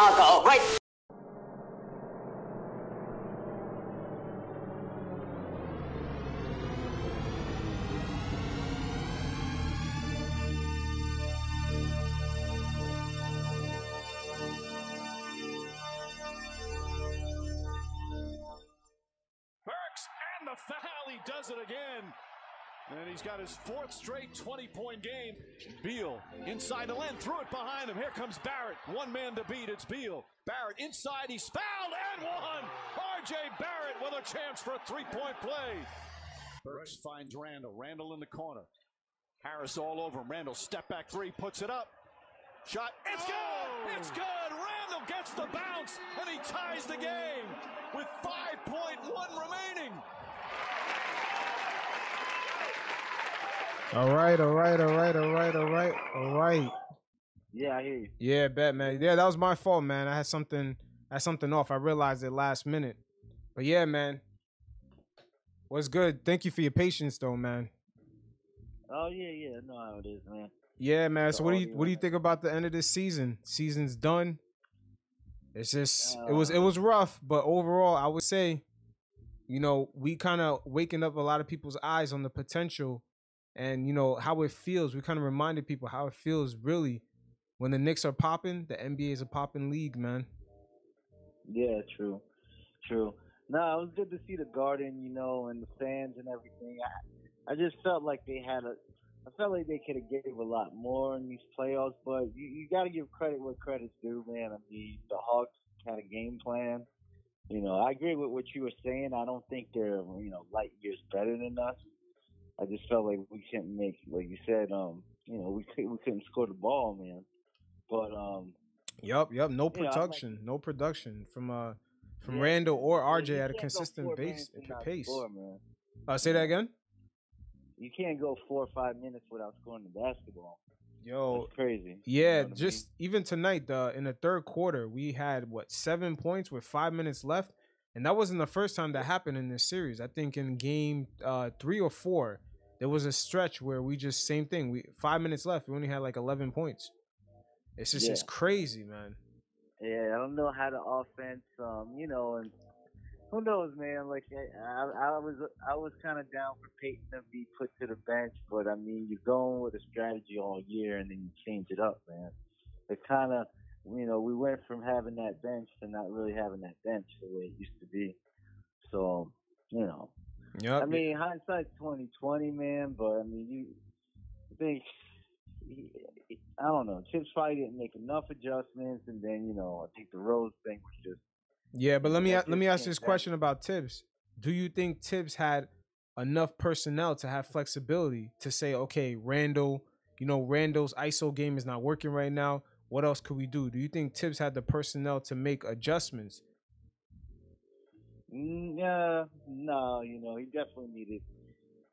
I'll go right. does his fourth straight 20-point game. Beal inside the lane, threw it behind him. Here comes Barrett. One man to beat. It's Beal. Barrett inside. He's fouled and one. R.J. Barrett with a chance for a three-point play. Burks finds Randle. Randle in the corner. Harris all over him. Randle step back three, puts it up. Shot. It's good. Oh. It's good. Randle gets the bounce and he ties the game with 5.1 remaining. All right, all right, all right, all right, all right, all right. Yeah, I hear you. Yeah, bet, man. Yeah, that was my fault, man. I had something, I had something off. I realized it last minute. But yeah, man. What's good? Thank you for your patience, though, man. Oh yeah, yeah. I know how it is, man. Yeah, man. So what do you what do you think about the end of this season? Season's done. It's just uh, it was it was rough, but overall, I would say, you know, we kind of waking up a lot of people's eyes on the potential and you know how it feels. We kind of reminded people how it feels really when the Knicks are popping. The NBA is a popping league, man. Yeah, true, true. No, it was good to see the Garden, you know, and the fans and everything. I, I just felt like they had a. I felt like they could have gave a lot more in these playoffs, but you, you got to give credit where credit's due, man. I mean, the Hawks had a game plan. You know, I agree with what you were saying. I don't think they're, you know, light years better than us. I just felt like we couldn't make, like you said, um, you know, we couldn't we couldn't score the ball, man. But um, yep, yep, no production, like, no production from uh from yeah, Randle or RJ at a consistent base pace. Score, man. Uh, say that again. You can't go four or five minutes without scoring the basketball. Yo, That's crazy. Yeah, you know just I mean? even tonight, uh, in the third quarter, we had what seven points with five minutes left, and that wasn't the first time that happened in this series. I think in game uh, three or four, there was a stretch where we just same thing. We five minutes left. We only had like eleven points. It's just yeah. it's crazy, man. Yeah, I don't know how the offense, um, you know, and who knows, man. Like I, I was, I was kind of down for Payton to be put to the bench, but I mean, you're going with a strategy all year, and then you change it up, man. It kind of, you know, we went from having that bench to not really having that bench the way it used to be. So, you know, Yep. I mean, hindsight's twenty twenty, man. But I mean, you think I don't know. Thibs probably didn't make enough adjustments, and then you know, I think the Rose thing was just. Yeah, but let me let me ask this question about Thibs. Do you think Thibs had enough personnel to have flexibility to say, okay, Randle, you know, Randle's ISO game is not working right now. What else could we do? Do you think Thibs had the personnel to make adjustments yeah, no, you know, he definitely needed,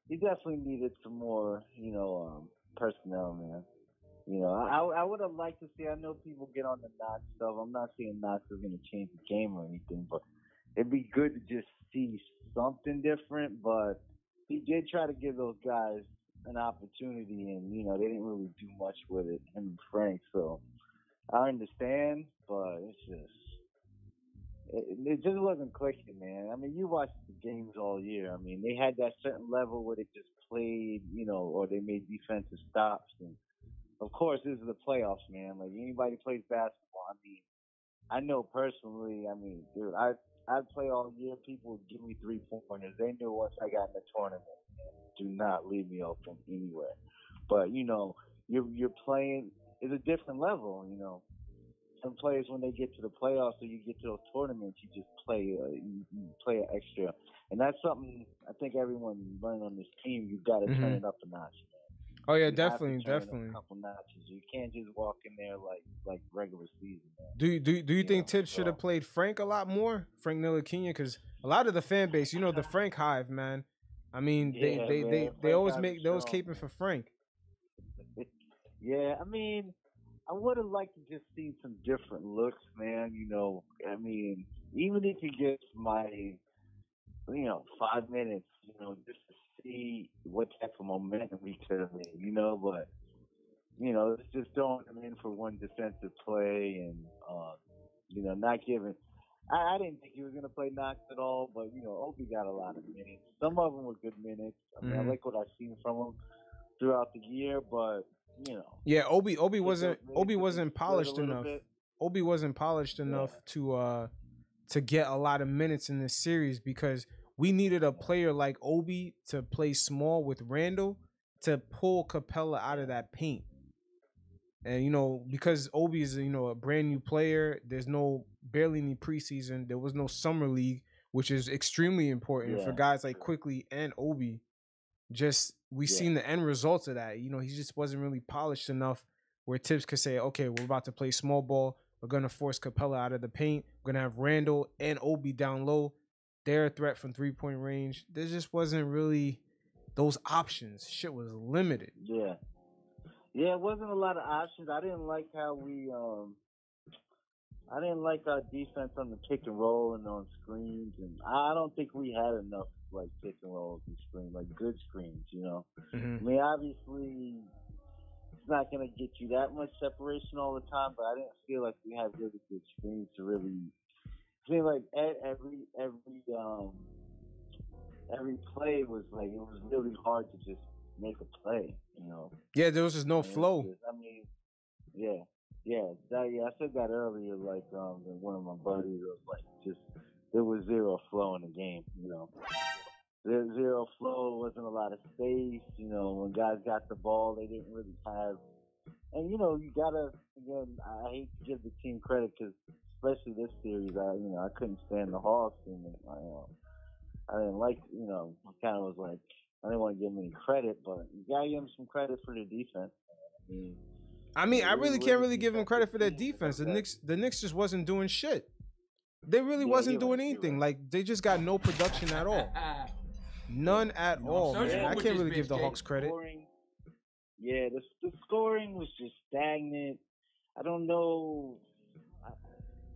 he definitely needed some more, you know, um, personnel, man. You know, I I would have liked to see. I know people get on the Knox stuff. I'm not saying Knox is going to change the game or anything, but it'd be good to just see something different. But he did try to give those guys an opportunity, and you know they didn't really do much with it. Him and Frank, so I understand, but it's just it, it just wasn't clicking, man. I mean, you watched the games all year. I mean, they had that certain level where they just played, you know, or they made defensive stops. And of course, this is the playoffs, man. Like anybody plays basketball. I mean, I know personally. I mean, dude, I I'd play all year. People give me three pointers. They knew once I got in the tournament, do not leave me open anywhere. But you know, you're you're playing. It's a different level, you know some players when they get to the playoffs or you get to those tournaments, you just play uh, you, you play an extra, and that's something I think everyone learned on this team. You've got to mm-hmm. turn it up a notch. Man. Oh yeah, you definitely, definitely. a couple notches. You can't just walk in there like like regular season. Man. Do you do do you, you think Thibs should have played Frank a lot more, Frank Ntilikina? Because a lot of the fan base, you know, the Frank Hive, man. I mean, yeah, they they man. they, they always make those caping for Frank. yeah, I mean, I would have liked to just see some different looks, man. You know, I mean, even if he gets my, you know, five minutes, you know, just to see what type of momentum he could have made, you know, but, you know, it's just throwing him in for one defensive play and, uh, You know, not giving. I, I didn't think he was gonna play Knox at all, but you know, Obi got a lot of minutes. Some of them were good minutes. I mean, Mhm. I like what I've seen from him throughout the year, but you know, Yeah, Obi Obi wasn't Obi wasn't polished enough. bit. Obi wasn't polished enough to uh to get a lot of minutes in this series because we needed a player like Obi to play small with Randle to pull Capela out of that paint. And you know, because Obi is you know a brand new player, there's no barely any preseason. There was no summer league, which is extremely important for guys like Quickley and Obi. Just we Yeah. seen the end results of that. You know, he just wasn't really polished enough where Thibs could say, okay, we're about to play small ball. We're gonna force Capela out of the paint. We're gonna have Randle and Obi down low. They're a threat from three point range. There just wasn't really those options. Shit was limited. Yeah. Yeah, it wasn't a lot of options. I didn't like how we um I didn't like our defense on the pick and roll and on screens and I don't think we had enough like pick and rolls and screen, like good screens, you know. I mean obviously it's not gonna get you that much separation all the time, but I didn't feel like we had really good screens to really I feel like every every um every play was like it was really hard to just make a play, you know. Yeah, there was just no And it's flow. just- I mean, yeah, yeah, that, yeah. I said that earlier. Like, um, one of my buddies was like, just there was zero flow in the game. You know, there zero flow. Wasn't a lot of space. You know, when guys got the ball, they didn't really have. And you know, you gotta again. I hate to give the team credit because, especially this series, I you know I couldn't stand the Hawks and I, you know, I didn't like you know I kind of was like I didn't want to give them any credit, but you gotta give them some credit for the defense. I mean, I mean, I really can't really give them credit for their defense. The but- Knicks, the Knicks just wasn't doing shit. They really Yeah, wasn't doing right, anything. right. Like they just got no production at all. None at No, all, man. I can't really give the Hawks credit. Scoring, yeah, the, the scoring was just stagnant. I don't know.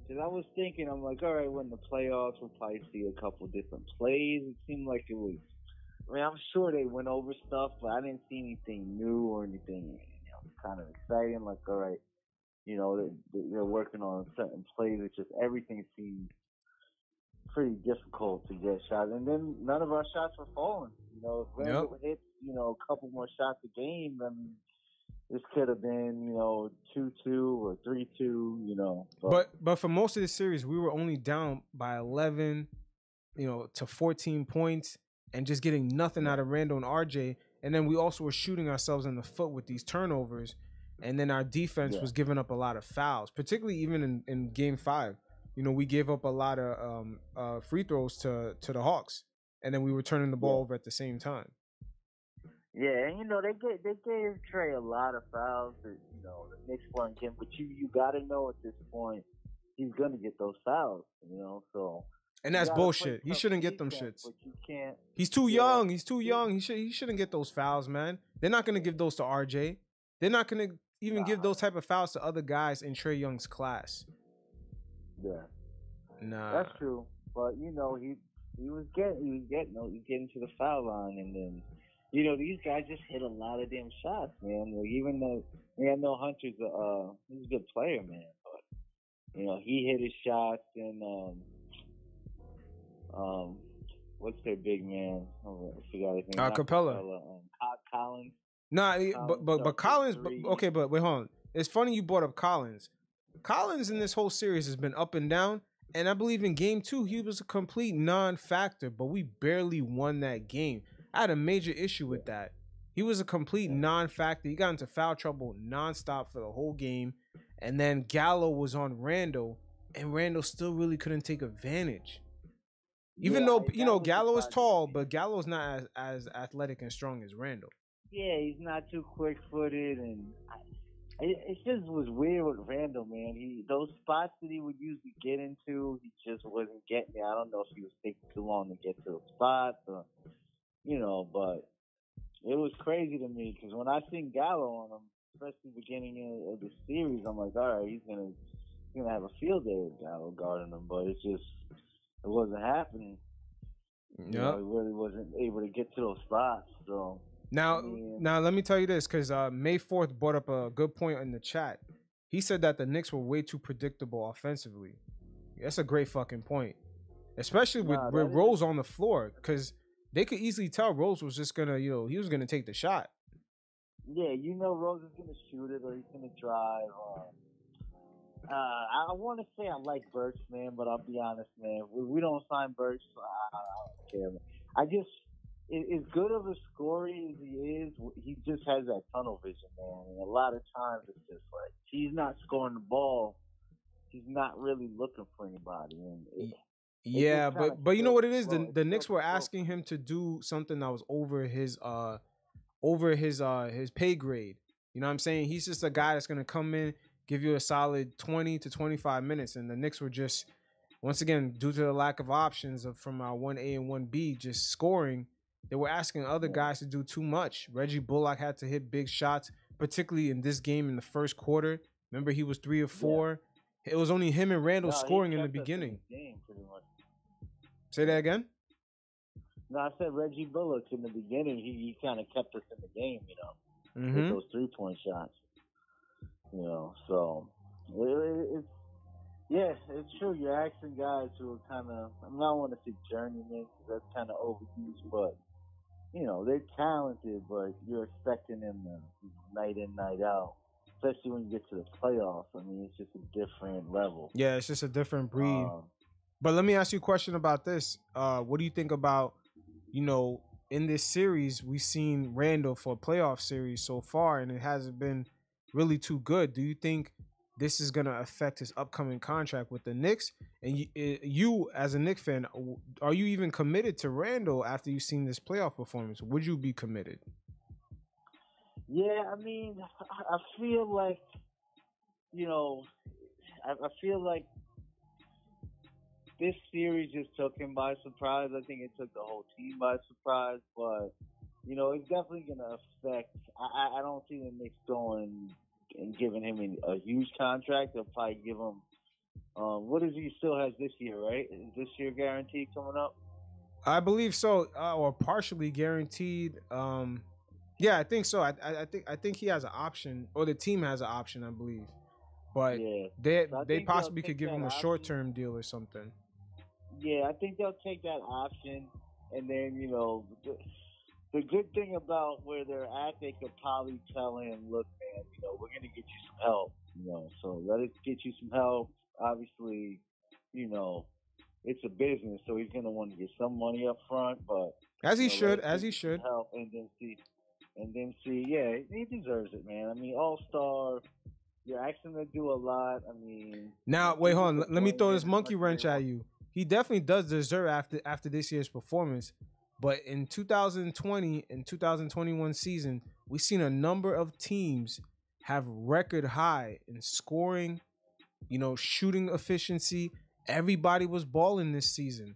Because I was thinking, I'm like, all right, when the playoffs, we'll probably see a couple different plays. It seemed like it was. I mean, I'm sure they went over stuff, but I didn't see anything new or anything, you know, kind of exciting. Like, all right, you know, they're, they're working on certain plays. It's just everything seemed pretty difficult to get shots, and then none of our shots were falling. You know, if Randle hit, you know, a couple more shots a game, then this could have been, you know, two two or three two. You know, But but for most of the series, we were only down by eleven, you know, to fourteen points, and just getting nothing out of Randle and RJ. And then we also were shooting ourselves in the foot with these turnovers. And then our defense Yeah. was giving up a lot of fouls, particularly even in, in game five. You know, we gave up a lot of um, uh, free throws to to the Hawks, and then we were turning the ball Yeah. over at the same time. Yeah, and you know they gave they gave Trae a lot of fouls that you know the Knicks weren't getting, but you you got to know at this point he's gonna get those fouls. You know, so And that's bullshit. He shouldn't get them shits. But you can't. He's too Yeah. young. He's too young. He should he shouldn't get those fouls, man. They're not gonna give those to RJ. They're not gonna even give those type of fouls to other guys in Trae Young's class. Yeah, Nah. that's true. But you know he he was getting he was getting he getting to the foul line, and then you know these guys just hit a lot of damn shots, man. Like even though yeah, I know Hunter's a uh, he's a good player, man, but you know he hit his shots and um um what's their big man? Oh, I forgot his name. Uh, Not Capela. Um, Co- Collins. Nah, Collins but but but Collins. But, okay, but wait, hold on. It's funny you brought up Collins. Collins in this whole series has been up and down, and I believe in game two he was a complete non-factor, but we barely won that game. I had a major issue with that. He was a complete non-factor. He got into foul trouble nonstop for the whole game, and then Gallo was on Randle, and Randle still really couldn't take advantage. Even Yeah, though you know Gallo is tall, but Gallo's not as, as athletic and strong as Randle. Yeah, he's not too quick footed, and I, it, it just was weird with Randle, man. He those spots that he would usually get into, he just wasn't getting there. I don't know if he was taking too long to get to the spots, or you know, but it was crazy to me because when I seen Gallo on him, especially beginning of, of the series, I'm like, all right, he's gonna he's gonna have a field day with Gallo guarding him, but it's just it wasn't happening. You know, he really wasn't able to get to those spots, so. Now, Yeah. now let me tell you this, because uh, May fourth brought up a good point in the chat. He said that the Knicks were way too predictable offensively. That's a great fucking point, especially with, Nah, with Rose on the floor, because they could easily tell Rose was just gonna, you know, he was gonna take the shot. Yeah, you know Rose is gonna shoot it or he's gonna drive. Um, uh, I want to say I like Burks, man, but I'll be honest, man. We, we don't sign Burks. So I, I don't care. Man. I just, as good of a scorer as he is, he just has that tunnel vision, man. And a lot of times it's just like he's not scoring the ball. He's not really looking for anybody. And it, Yeah, but but you know what it is? The the Knicks were asking him to do something that was over his uh over his uh his pay grade. You know what I'm saying? He's just a guy that's gonna come in, give you a solid 20 to 25 minutes, and the Knicks were just once again due to the lack of options of from our one A and one B just scoring. They were asking other guys to do too much. Reggie Bullock had to hit big shots, particularly in this game in the first quarter. Remember, he was three or four. It was only him and Randle No, scoring in the beginning. game. Say that again. No, I said Reggie Bullock in the beginning. He, he kind of kept us in the game, you know, Mm-hmm. with those three point shots. You know, so it, it, it's yeah, it's true. You're asking guys who are kind of I don't want to say journeymen 'cause that's kind of overused, but you know they're talented, but you're expecting them to night in night out. Especially when you get to the playoffs. I mean, it's just a different level. Yeah, it's just a different breed. Um, But let me ask you a question about this. Uh, what do you think about, you know, in this series we've seen Randle for a playoff series so far, and it hasn't been really too good. Do you think this is gonna affect his upcoming contract with the Knicks? And you, eh, you as a Knicks fan, are you even committed to Randle after you've seen this playoff performance? Would you be committed? Yeah, I mean, I feel like, you know, I, feel like this series just took him by surprise. I think it took the whole team by surprise, but you know, it's definitely going to affect. I- I don't see the Knicks going and giving him a, huge contract. They'll probably give him. Um, what is he still has this year, right? Is this year guaranteed coming up? I believe so, uh, or partially guaranteed. Um, yeah, I think so. I, I, I think I think he has an option, or the team has an option, I believe. But yeah. they So they possibly could give him a short term deal or something. Yeah, I think they'll take that option, and then you know, the, the good thing about where they're at, they could probably tell him, "Look, man, you know, we're gonna get you some help. You know, so let us get you some help. Obviously, you know, it's a business, so he's gonna want to get some money up front, but As he know, should, as he should. help, and then see, and then see. Yeah, he deserves it, man. I mean, All Star. You're asking to do a lot. I mean, Now, wait, hold on. Let, let me throw this monkey wrench at you. He definitely does deserve after after this year's performance. But in 2020 and 2021 season, we've seen a number of teams have record high in scoring, you know, shooting efficiency. Everybody was balling this season.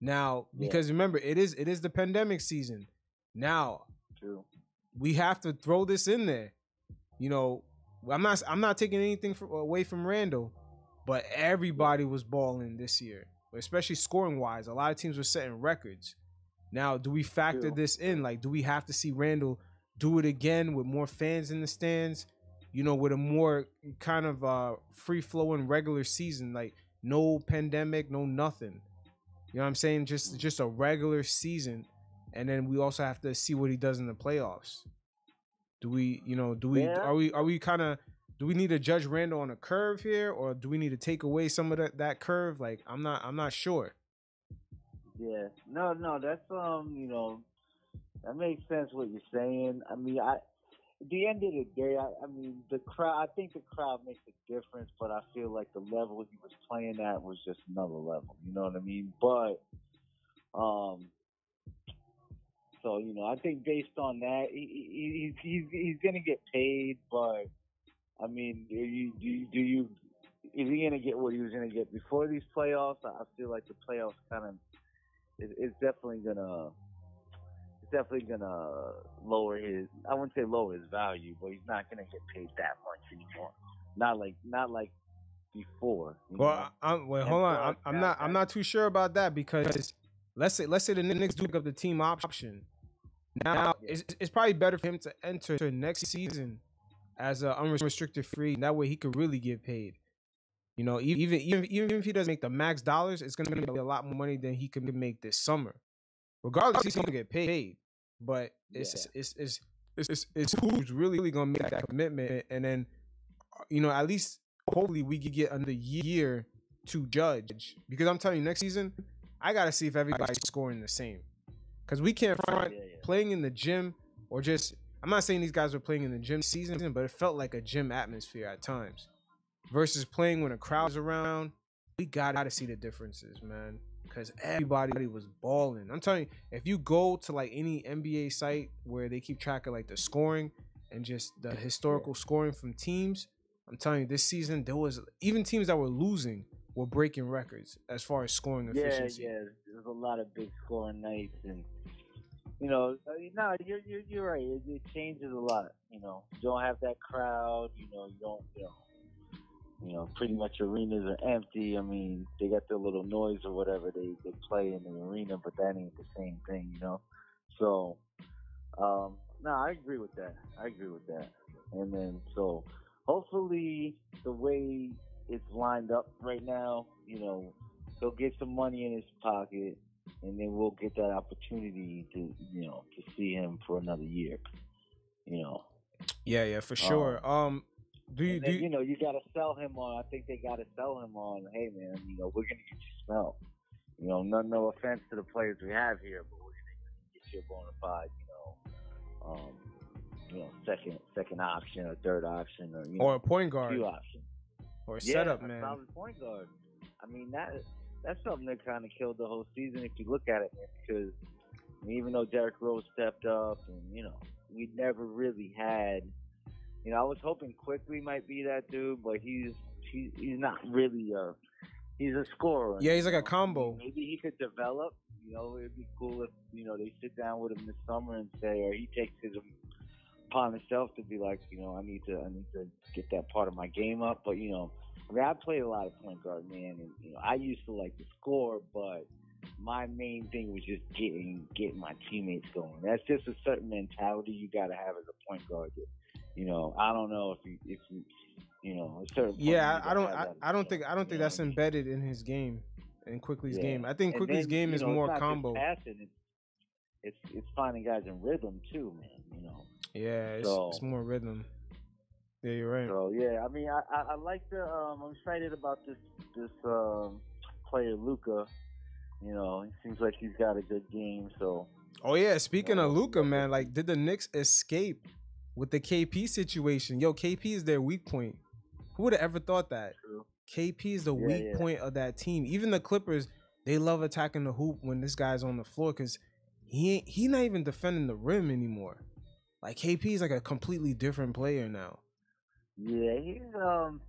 Now, Yeah. because remember, it is it is the pandemic season. Now, True. we have to throw this in there. You know, I'm not I'm not taking anything from, away from Randle, but everybody was balling this year, especially scoring wise. A lot of teams were setting records. Now, do we factor True. this in? Like, do we have to see Randle do it again with more fans in the stands? You know, with a more kind of uh, free flowing regular season, like no pandemic, no nothing. You know what I'm saying? Just just a regular season, and then we also have to see what he does in the playoffs. Do we, you know, do we Yeah. are we are we kind of do we need to judge Randle on a curve here, or do we need to take away some of that that curve? Like I'm not I'm not sure. Yeah. No, no, that's um, you know, that makes sense what you're saying. I mean, I at the end of the day, I, I mean, the crowd. I think the crowd makes a difference, but I feel like the level he was playing at was just another level. You know what I mean? But, um, so you know, I think based on that, he, he, he's he's he's gonna get paid. But I mean, do you do you, do you is he gonna get what he was gonna get before these playoffs? I feel like the playoffs kind of it, it's definitely gonna definitely gonna lower his I wouldn't say lower his value, but he's not gonna get paid that much anymore. Not like not like before. Well, I'm, wait, hold on. I'm, I'm not. I'm not too sure about that because let's say let's say the Knicks do pick up the team option. Now it's, it's probably better for him to enter next season as an unrestricted free. That way he could really get paid. You know, even even even if he doesn't make the max dollars, it's gonna be a lot more money than he could make this summer. Regardless, he's gonna get paid. But it's yeah. it's, it's it's it's it's who's really, really gonna make that commitment, and then uh, you know at least hopefully we could get another year to judge because I'm telling you next season I gotta see if everybody's scoring the same because we can't find yeah, yeah. playing in the gym or just I'm not saying these guys were playing in the gym season, but it felt like a gym atmosphere at times versus playing when a crowd's around. We gotta see the differences, man. Cause everybody was balling. I'm telling you, if you go to like any NBA site where they keep track of like the scoring and just the historical scoring from teams, I'm telling you, this season there was even teams that were losing were breaking records as far as scoring efficiency. Yeah, yeah. There's a lot of big scoring nights, and you know, uh, no, you're you're, you're right. It, it changes a lot. You know, you don't have that crowd. You know, you don't. You know, you know, pretty much arenas are empty. I mean, they got their little noise or whatever they, they play in the arena, but that ain't the same thing, you know. So, um, no, I agree with that. I agree with that. And then, so hopefully, the way it's lined up right now, you know, he'll get some money in his pocket, and then we'll get that opportunity to, you know, to see him for another year. You know. Yeah, yeah, for sure. Um, um do you, then, do you, you know you got to sell him on? I think they got to sell him on. Hey man, you know we're gonna get you smell. You know, no no offense to the players we have here, but we're gonna get you a bona fide. You know, um, you know second second option or third option or you know, or a point guard. Few option. Or a yeah, setup man. solid point guard. I mean that that's something that kind of killed the whole season if you look at it, man. Because even though Derrick Rose stepped up and you know we never really had you know, I was hoping Quickley might be that dude, but he's he, he's not really a he's a scorer. Yeah, he's like a combo. Maybe he could develop. You know, it'd be cool if you know they sit down with him this summer and say, or he takes it upon himself to be like, you know, I need to I need to get that part of my game up. But you know, I mean, I played a lot of point guard, man, and you know, I used to like to score, but my main thing was just getting getting my teammates going. That's just a certain mentality you got to have as a point guard. That, you know, I don't know if you if you you know. Yeah, I, I don't I, I, don't think I don't think that's embedded in his game, in Quickley's yeah. game. I think Quickley's then, game is know, more combo. Passing, it's, it's it's finding guys in rhythm too, man. You know. Yeah, it's, so, it's more rhythm. Yeah, you're right. So yeah, I mean, I, I, I like the. Um, I'm excited about this this um, player Luka. You know, he seems like he's got a good game. So. Oh yeah, speaking you know, of Luka, man, like did the Knicks escape with the KP situation. Yo, KP is their weak point. Who would have ever thought that? True. KP is the yeah, weak yeah. point of that team. Even the Clippers, they love attacking the hoop when this guy's on the floor because he ain't, he not even defending the rim anymore. Like KP is like a completely different player now. Yeah, he's um.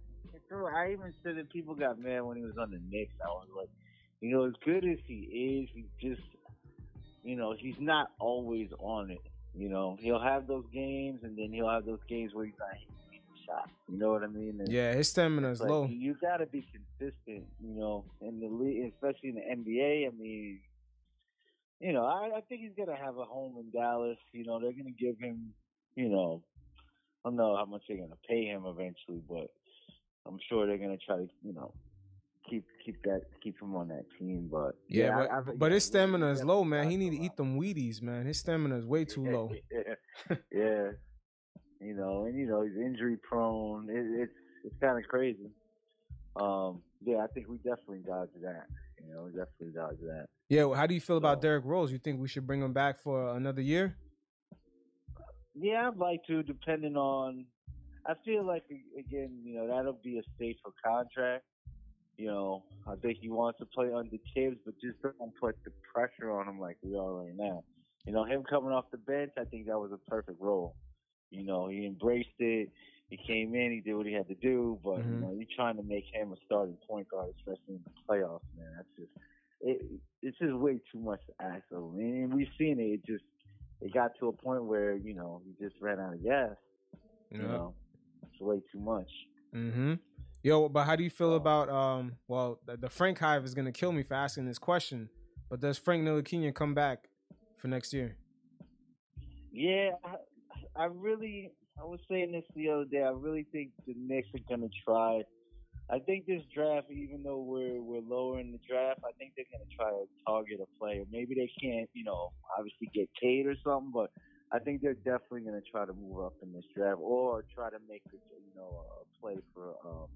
I even said that people got mad when he was on the Knicks. I was like, you know, as good as he is, he just, you know, he's not always on it. You know, he'll have those games, and then he'll have those games where he's not hitting shot. You know what I mean? And yeah, his stamina is like, low. You got to be consistent. You know, in the league, especially in the NBA. I mean, you know, I, I think he's gonna have a home in Dallas. You know, they're gonna give him. You know, I don't know how much they're gonna pay him eventually, but I'm sure they're gonna try to, you know, keep keep that keep him on that team. But yeah, yeah but, I, I, but his stamina is low, man. He need to eat them Wheaties, man. His stamina is way too low. yeah. yeah, you know, and you know he's injury prone. It, it's it's kind of crazy. Um, yeah, I think we definitely dodge that. You know, we definitely dodge that. Yeah, well, how do you feel so, about Derrick Rose? You think we should bring him back for another year? Yeah, I'd like to, depending on. I feel like again, you know, that'll be a safer contract. You know, I think he wants to play under Thibs, but just don't put the pressure on him like we are right now. You know, him coming off the bench, I think that was a perfect role. You know, he embraced it. He came in, he did what he had to do, but mm-hmm. you know, you're trying to make him a starting point guard, especially in the playoffs, man. That's just it. It's just way too much to ask of him, and we've seen it. It just it got to a point where you know he just ran out of gas. Yeah. You know, it's way too much. Mm-hmm. Yo, but how do you feel about um? Well, the, the Frank Hive is gonna kill me for asking this question, but does Frank Ntilikina come back for next year? Yeah, I, I really, I was saying this the other day. I really think the Knicks are gonna try. I think this draft, even though we're we're lower in the draft, I think they're gonna try to target a player. Maybe they can't, you know, obviously get Cade or something, but I think they're definitely gonna try to move up in this draft or try to make a you know a play for um,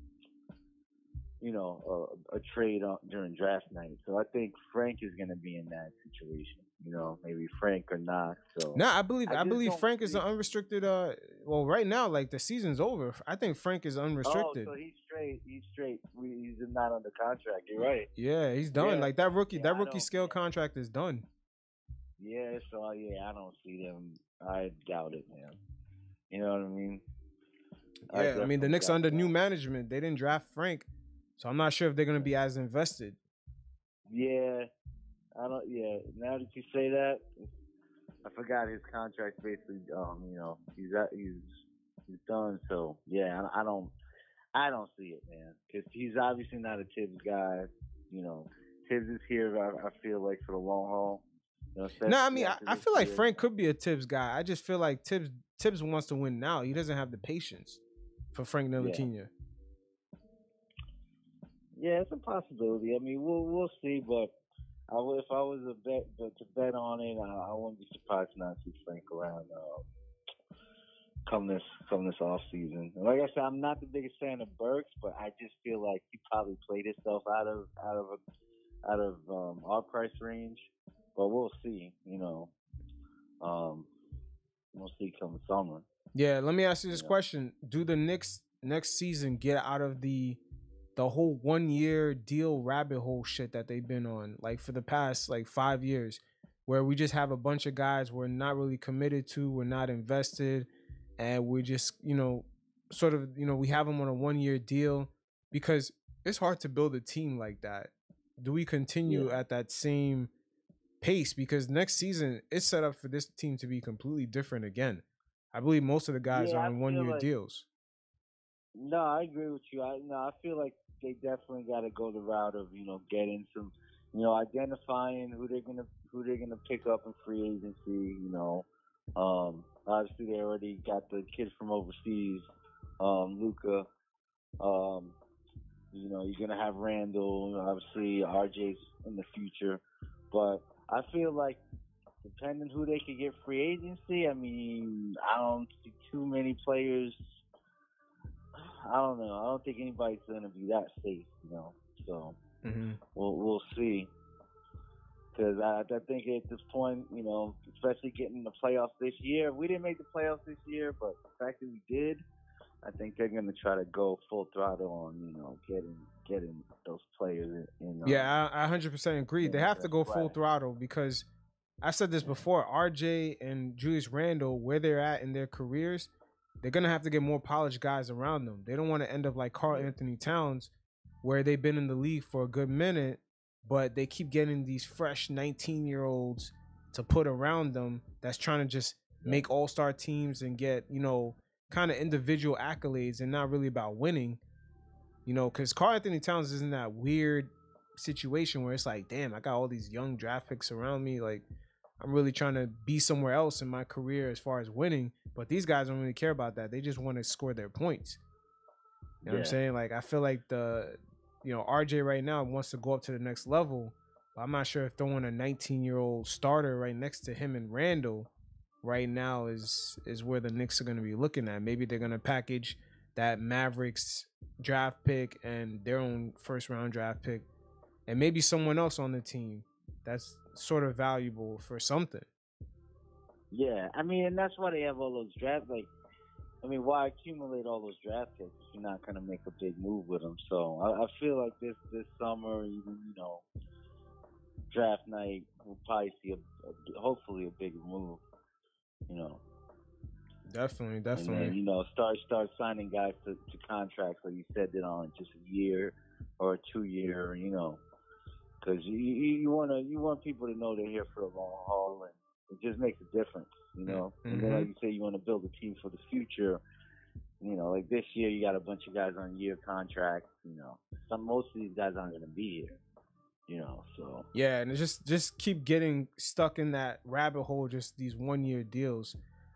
you know, a, a trade on, during draft night. So I think Frank is going to be in that situation. You know, maybe Frank or not. So no, I believe I, I believe Frank is an unrestricted. Uh, well, right now, like the season's over. I think Frank is unrestricted. Oh, so he's straight. He's straight. He's not under contract. You're right. Yeah, he's done. Yeah. Like that rookie. Yeah, that rookie scale contract is done. Yeah. So yeah, I don't see them. I doubt it, man. You know what I mean? Yeah, I, I mean the Knicks under new management. They didn't draft Frank. So I'm not sure if they're gonna be as invested. Yeah, I don't. Yeah, now that you say that, I forgot his contract. Basically, um, you know, he's at, he's he's done. So yeah, I, I don't, I don't see it, man, because he's obviously not a Thibs guy. You know, Thibs is here. I, I feel like for the long haul. You know, no, I mean, I, I, feel like Frank could be a Thibs guy. I just feel like Thibs Thibs wants to win now. He doesn't have the patience for Frank Ntilikina. Yeah. Yeah, it's a possibility. I mean, we'll we'll see, but I would, if I was a bet but to bet on it, I, I wouldn't be surprised not to see Frank around uh, come this come this off season. And like I said, I'm not the biggest fan of Burks, but I just feel like he probably played himself out of out of a, out of um, our price range. But we'll see. You know, um, we'll see come summer. Yeah, let me ask you this question: Do the Knicks next season get out of the the whole one year deal rabbit hole shit that they've been on like for the past like five years where we just have a bunch of guys we're not really committed to we're not invested and we just you know sort of you know we have them on a one year deal because it's hard to build a team like that. Do we continue yeah. at that same pace? Because next season it's set up for this team to be completely different again. I believe most of the guys yeah, are on one year like, deals no i agree with you i no i feel like they definitely got to go the route of you know getting some, you know, identifying who they're gonna who they're gonna pick up in free agency. You know, um, obviously they already got the kid from overseas, um, Luka. Um, you know, you're gonna have Randle. Obviously, RJ's in the future, but I feel like depending who they could get free agency, I mean, I don't see too many players I don't know. I don't think anybody's gonna be that safe, you know. So mm-hmm. we'll we'll see. Because I, I think at this point, you know, especially getting the playoffs this year, we didn't make the playoffs this year, but the fact that we did, I think they're going to try to go full throttle on, you know, getting getting those players in. yeah, I, I 100% agree. They have to go full throttle because I said this before. RJ and Julius Randle, where they're at in their careers, they're gonna have to get more polished guys around them. They don't want to end up like Karl-Anthony Towns, where they've been in the league for a good minute, but they keep getting these fresh 19 year olds to put around them that's trying to just make all star teams and get, you know, kind of individual accolades and not really about winning. You know, because Karl-Anthony Towns is in that weird situation where it's like, damn, I got all these young draft picks around me. Like, I'm really trying to be somewhere else in my career as far as winning. But these guys don't really care about that. They just want to score their points. You know yeah. what I'm saying? Like I feel like the you know, RJ right now wants to go up to the next level. But I'm not sure if throwing a 19 year old starter right next to him and Randle right now is is where the Knicks are going to be looking at. Maybe they're going to package that Mavericks draft pick and their own first round draft pick, and maybe someone else on the team that's sort of valuable for something. Yeah, I mean, and that's why they have all those draft. Like, I mean, why accumulate all those draft picks if you're not going to make a big move with them? So I, I feel like this this summer, even you know, draft night, we'll probably see a, a hopefully a bigger move. You know. Definitely, definitely. Then, you know, start start signing guys to, to contracts like you said, that on just a year or a two year. You know, because you you want to you want people to know they're here for the long haul, and it just makes a difference, you know. Mm-hmm. And then, like mm-hmm. you say, you want to build a team for the future. You know, like this year, you got a bunch of guys on year contracts. You know, some most of these guys aren't going to be here. You know, so yeah, and just just keep getting stuck in that rabbit hole. Just these one year deals.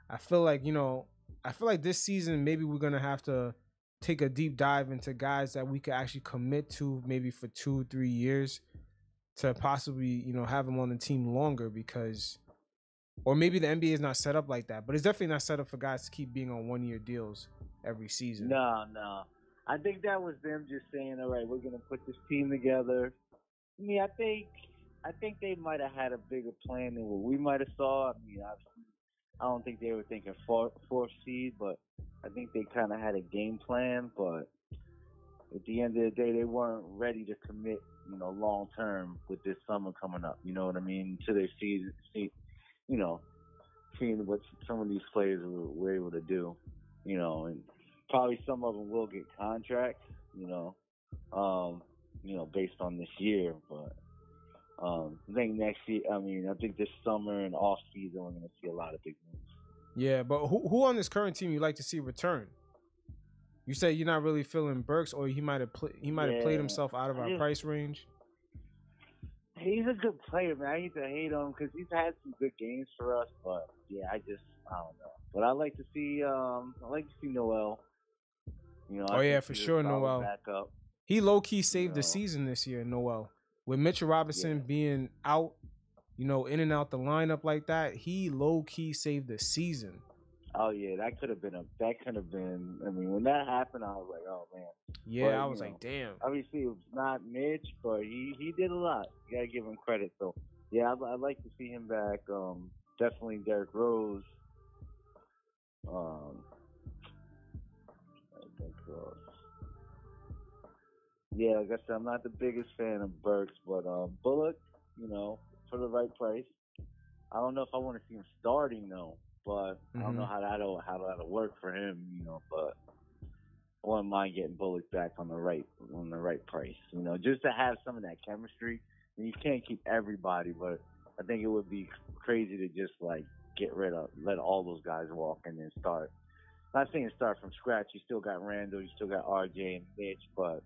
I feel like you know I feel like this season maybe we're gonna have to take a deep dive into guys that we could actually commit to maybe for two, three years to possibly, you know, have them on the team longer because or maybe the NBA is not set up like that, but it's definitely not set up for guys to keep being on one year deals every season. No, no. I think that was them just saying, "All right, we're gonna put this team together." I mean, I think I think they might have had a bigger plan than what we might have saw. I mean, obviously, I don't think they were thinking four, fourth seed, but I think they kind of had a game plan. But at the end of the day, they weren't ready to commit, you know, long term with this summer coming up. You know what I mean? To season, see, you know, seeing what some of these players were, were able to do, you know, and probably some of them will get contracts, you know, um, you know, based on this year. But um, I think next year, I mean, I think this summer and off season, we're going to see a lot of big moves. Yeah, but who who on this current team you like to see return? You say you're not really feeling Burks, or he might have pl- he might have yeah. played himself out of our price range. He's a good player, man. I hate to hate him because he's had some good games for us, but yeah, I just I don't know. But I like to see um I like to see Noel. You know, oh yeah, for sure, Noel. He low key saved you know. the season this year, Noel. With Mitchell Robinson yeah. being out, you know, in and out the lineup like that, he low key saved the season. Oh yeah, that could have been a that could have been. I mean, when that happened, I was like, oh man. Yeah, but, I was like, know, damn. Obviously, it was not Mitch, but he he did a lot. You gotta give him credit. So yeah, I'd, I'd like to see him back. Um, definitely Derrick Rose. Um, uh, yeah, like I said, I'm not the biggest fan of Burks, but um, Bullock, you know, for the right price. I don't know if I want to see him starting though, but mm-hmm. I don't know mm-hmm. how that'll how that'll work for him, you know. But I wouldn't mind getting Bullock back on the right on the right price, you know, just to have some of that chemistry. Mean, you can't keep everybody, but I think it would be crazy to just like get rid of let all those guys walk and then start. Not saying start from scratch. You still got Randle, you still got RJ and Mitch, but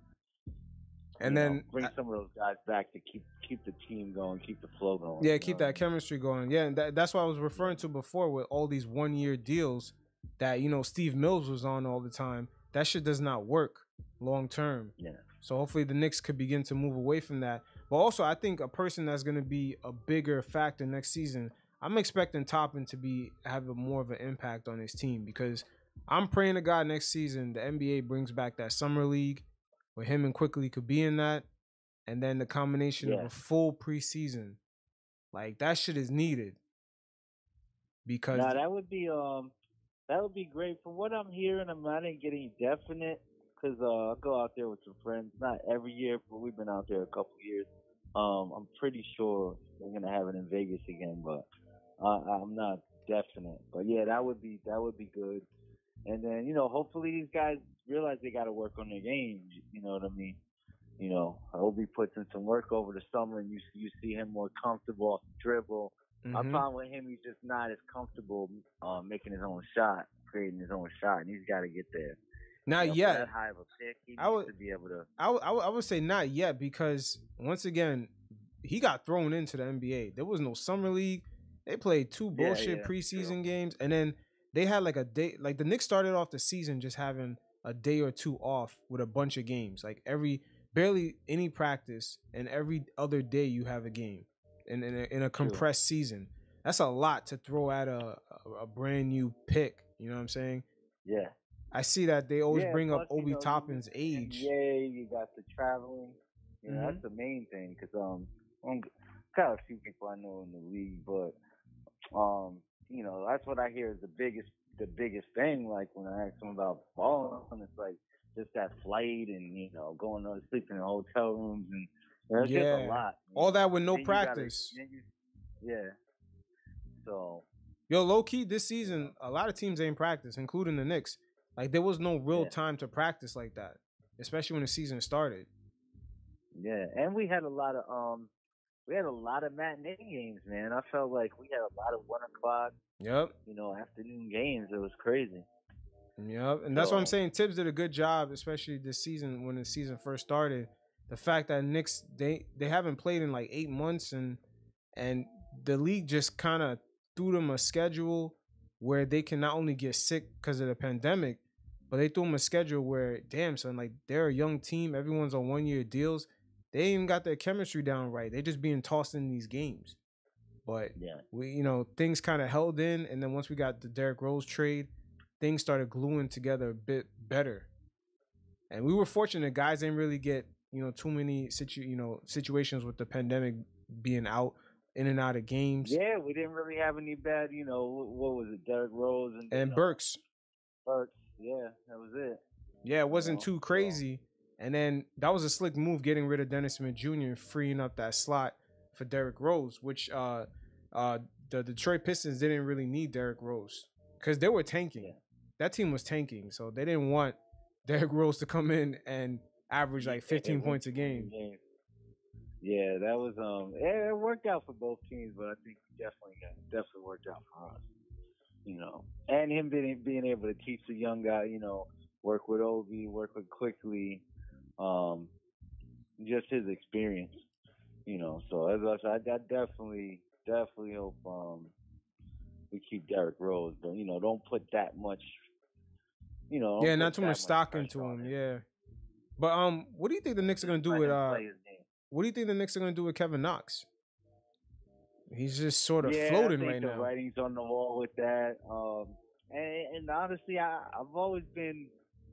and then know, bring some of those guys back to keep keep the team going, keep the flow going. Yeah, keep know? that chemistry going. Yeah, and that, that's what I was referring to before with all these one year deals that you know Steve Mills was on all the time. That shit does not work long term. Yeah. So hopefully the Knicks could begin to move away from that. But also, I think a person that's going to be a bigger factor next season. I'm expecting Toppin to be have a more of an impact on his team because I'm praying to God next season the NBA brings back that summer league where him and Quickley could be in that, and then the combination yeah. of a full preseason, like that shit is needed. Because now that would be um that would be great. From what I'm hearing, I'm not getting definite because uh, I go out there with some friends. Not every year, but we've been out there a couple years. Um, I'm pretty sure we're gonna have it in Vegas again, but uh, I'm not definite. But yeah, that would be that would be good. And then you know, hopefully these guys realize they got to work on their game. You know what I mean? You know, Obi puts in some work over the summer, and you you see him more comfortable off the dribble. Mm-hmm. My problem with him, he's just not as comfortable uh, making his own shot, creating his own shot, and he's got to get there. Not you know, yet. High of a pick, he I would, to be able to. I would, I would, I would say not yet because once again, he got thrown into the NBA. There was no summer league. They played two bullshit yeah, yeah, preseason true. games, and then they had like a day. Like the Knicks started off the season just having a day or two off with a bunch of games. Like every barely any practice, and every other day you have a game, in in a, in a compressed True. season. That's a lot to throw at a, a, brand new pick. You know what I'm saying? Yeah. I see that they always yeah, bring up Obi you know, Toppin's age. Yeah, you got the traveling. You know, mm-hmm. that's the main thing because um, I'm of a few people I know in the league, but um, you know, that's what I hear is the biggest the biggest thing. Like when I ask them about balling, it's like just that flight and you know going on sleeping in hotel rooms and know, yeah, a lot. All that with no practice. Gotta, you, yeah. So. Yo, low key, this season, a lot of teams ain't practice, including the Knicks. Like there was no real yeah. time to practice like that, especially when the season started. Yeah, and we had a lot of um we had a lot of matinee games, man. I felt like we had a lot of one o'clock. Yep. You know, afternoon games. It was crazy. Yep, and that's so, what I'm saying. Thibs did a good job, especially this season when the season first started. The fact that Knicks they they haven't played in like eight months, and and the league just kind of threw them a schedule where they can not only get sick because of the pandemic, but they threw them a schedule where, damn, son, like they're a young team. Everyone's on one year deals. They even got their chemistry down right. They just being tossed in these games. But Yeah. we, you know, things kind of held in, and then once we got the Derrick Rose trade, things started gluing together a bit better. And we were fortunate, guys didn't really get you know too many situ you know situations with the pandemic being out in and out of games. Yeah, we didn't really have any bad, you know, what was it, Derrick Rose and And uh, Burks, Burks. Yeah, that was it. yeah, it wasn't know, too crazy. And then that was a slick move, getting rid of Dennis Smith Jr. and freeing up that slot for Derrick Rose, which uh uh the Detroit Pistons didn't really need Derrick Rose because they were tanking. Yeah. That team was tanking, so they didn't want Derrick Rose to come in and average like 15 It points a was- game. Yeah, that was um. It, it worked out for both teams, but I think definitely definitely worked out for us. You know, and him being being able to teach the young guy, you know, work with Obi, work with Quickley, um, just his experience. You know, so as I said, I, I definitely definitely hope um we keep Derrick Rose, but you know, don't put that much. You know, Yeah, not too much stock pressure into him. Yeah, but um, what do you think the Knicks are gonna do with uh? play his game. What do you think the Knicks are gonna do with Kevin Knox? He's just sort of yeah, floating I think right the now. writing's on the wall with that. Um, and, and honestly, I, I've always been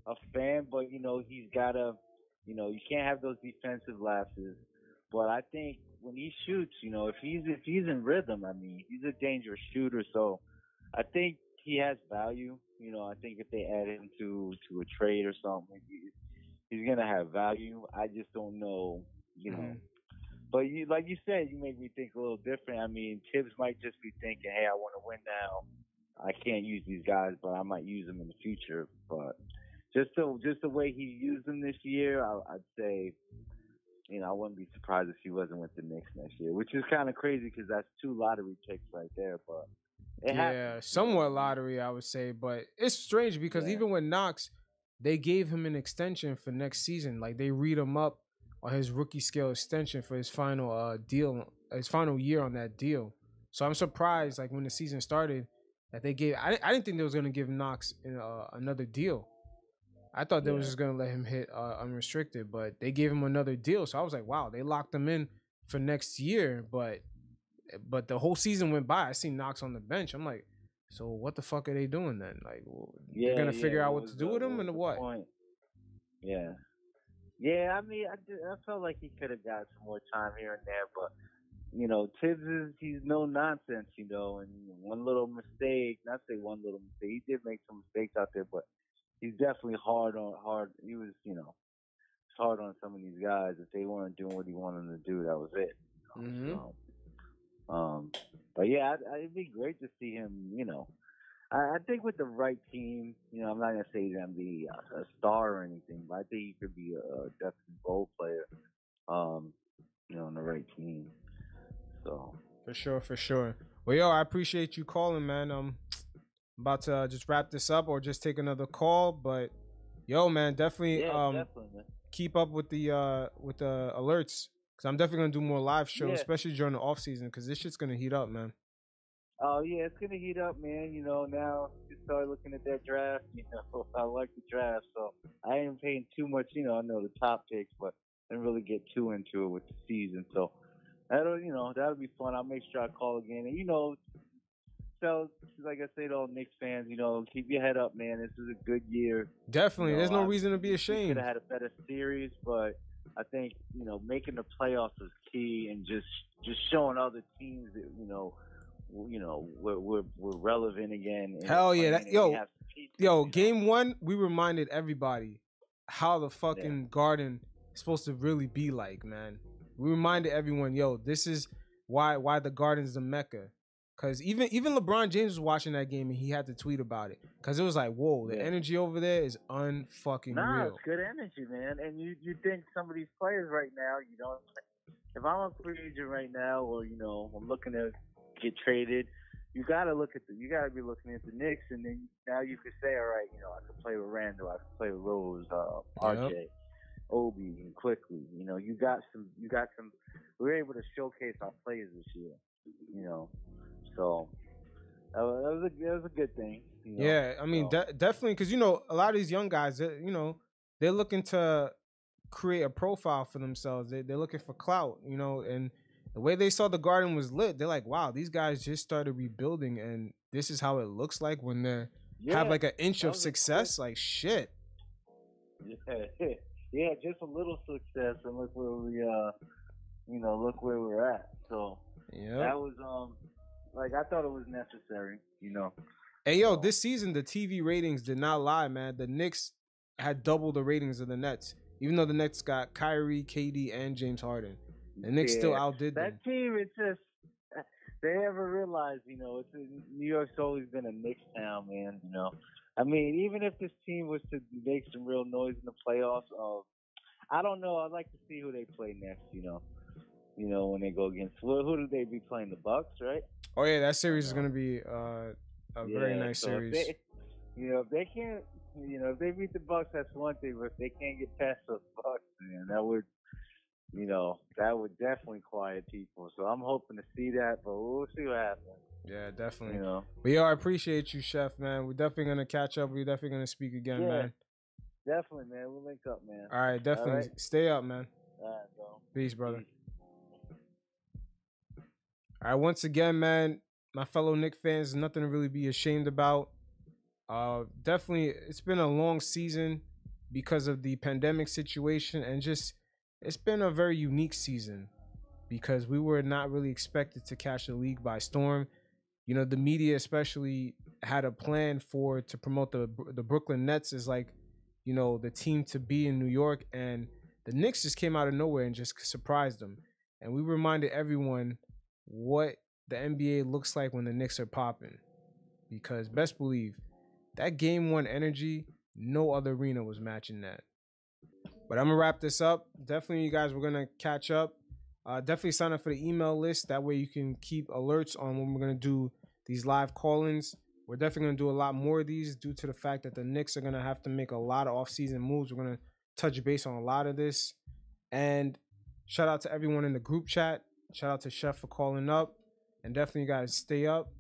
a fan, but you know, he's gotta, you know, you can't have those defensive lapses. But I think when he shoots, you know, if he's if he's in rhythm, I mean, he's a dangerous shooter. So I think he has value. You know, I think if they add him to to a trade or something, he, he's gonna have value. I just don't know, you know. Mhm. But you, like you said, you make me think a little different. I mean, Thibs might just be thinking, "Hey, I want to win now. I can't use these guys, but I might use them in the future." But just the just the way he used them this year, I, I'd say, you know, I wouldn't be surprised if he wasn't with the Knicks next year, which is kind of crazy because that's two lottery picks right there. But yeah, happens. somewhat lottery, I would say, but it's strange because Yeah. even with Knox, they gave him an extension for next season. Like they read him up on his rookie scale extension for his final uh deal, his final year on that deal. So I'm surprised, like when the season started, that they gave. I, I didn't think they was gonna give Knox uh, another deal. I thought they was Yeah. just gonna let him hit uh, unrestricted, but they gave him another deal. So I was like, wow, they locked him in for next year. But but the whole season went by. I seen Knox on the bench. I'm like, so what the fuck are they doing then? Like, w- they're gonna yeah, figure out what to do the- with him and what? point? Yeah, yeah. I mean, I, ju- I felt like he could have got some more time here and there, but you know, Thibs is he's no nonsense, you know. And one little mistake, not say one little mistake, he did make some mistakes out there, but he's definitely hard on hard. He was, you know, hard on some of these guys. If they weren't doing what he wanted them to do, that was it. you know, Mhm. so, um, but yeah, I'd, it'd be great to see him. You know, I, I think with the right team, you know, I'm not gonna say he's gonna be a, a star or anything, but I think he could be a, a definite role player. Um, you know, on the right team. So For sure, for sure. Well, yo, I appreciate you calling, man. Um, about to uh, just wrap this up or just take another call, but yo, man, definitely yeah, um definitely. Man. keep up with the uh with the alerts because I'm definitely gonna do more live shows, Yeah. especially during the off season because this shit's gonna heat up, man. Oh yeah, it's gonna heat up, man. You know, now you start looking at that draft. You know, I like the draft, so I ain't paying too much. You know, I know the top picks, but I didn't really get too into it with the season. So that'll, you know, that'll be fun. I'll make sure I call again, and you know, so like I say to all Knicks fans, you know, keep your head up, man. This is a good year. Definitely, No, there's no I- reason to be ashamed. could have had a better series, but I think you know making the playoffs is key, and just just showing other teams that you know, you know, we're we're, we're relevant again. Hell yeah, that- yo, we have some pieces, Yo, you know? game one, we reminded everybody how the fucking garden is supposed to really be like, man. We reminded everyone, yo, this is why why the garden's the mecca. Cause even even LeBron James was watching that game and he had to tweet about it. Cause it was like, whoa, the Yeah. energy over there is unfucking Nah, real. it's good energy, man. And you you think some of these players right now, you know, if I'm a free agent right now, or you know, I'm looking to get traded, you gotta look at the, you gotta be looking at the Knicks, and then now you could say, all right, you know, I could play with Randle, I could play with Rose, uh, RJ, Obi, and Quickley. You know, you got some, you got some. We were able to showcase our players this year. You know, so that was a that was a good thing. You know? Yeah, I mean, So, de- definitely, because you know, a lot of these young guys, you know, they're looking to create a profile for themselves. They, they're looking for clout, you know, and the way they saw the garden was lit, they're like, wow, these guys just started rebuilding, and this is how it looks like when they yeah, have like an inch of success. Like shit. yeah, yeah, just a little success, and look where we uh, you know, look where we're at. So Yeah. that was um, like I thought it was necessary. You know. Hey yo, this season the TV ratings did not lie, man. The Knicks had double the ratings of the Nets, even though the Nets got Kyrie, KD, and James Harden. The Knicks still Yeah. outdid them. That team, it's just they ever realize, you know, it's New York's always been a Knicks town, man. You know, I mean, even if this team was to make some real noise in the playoffs, uh, I don't know. I'd like to see who they play next. You know, you know when they go against who, who do they be playing? The Bucks, right? Oh yeah, that series is gonna be uh, a very nice so series. They, you know, if they can't, you know, if they beat the Bucks, that's one thing. But if they can't get past the Bucks, man, that would, you know, that would definitely quiet people. So I'm hoping to see that, but we'll see what happens. yeah, definitely. You know, But yo, I appreciate you, Chef, man. We're definitely gonna catch up. We're definitely gonna speak again, Yeah. man. definitely, man. We'll link up, man. All right, definitely. right. Stay up, man. All right, bro. Peace, brother. Peace. All right, once again, man, my fellow Knick fans, nothing to really be ashamed about. Uh, definitely, it's been a long season because of the pandemic situation, and just it's been a very unique season because we were not really expected to catch the league by storm. You know, the media especially had a plan for to promote the the Brooklyn Nets as like, you know, the team to be in New York, and the Knicks just came out of nowhere and just surprised them. And we reminded everyone what the NBA looks like when the Knicks are popping. Because best believe that game one energy, no other arena was matching that. But I'm gonna wrap this up. Definitely, you guys, we're gonna catch up. Uh, definitely sign up for the email list. That way, you can keep alerts on when we're gonna do these live call-ins. We're definitely gonna do a lot more of these due to the fact that the Knicks are gonna have to make a lot of off-season moves. We're gonna touch base on a lot of this. And shout out to everyone in the group chat. Shout out to Chef for calling up. And definitely, you guys, stay up.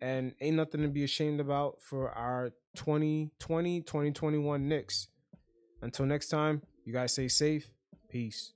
And ain't nothing to be ashamed about for our 2020 2021 Knicks. Until next time, you guys stay safe. Peace.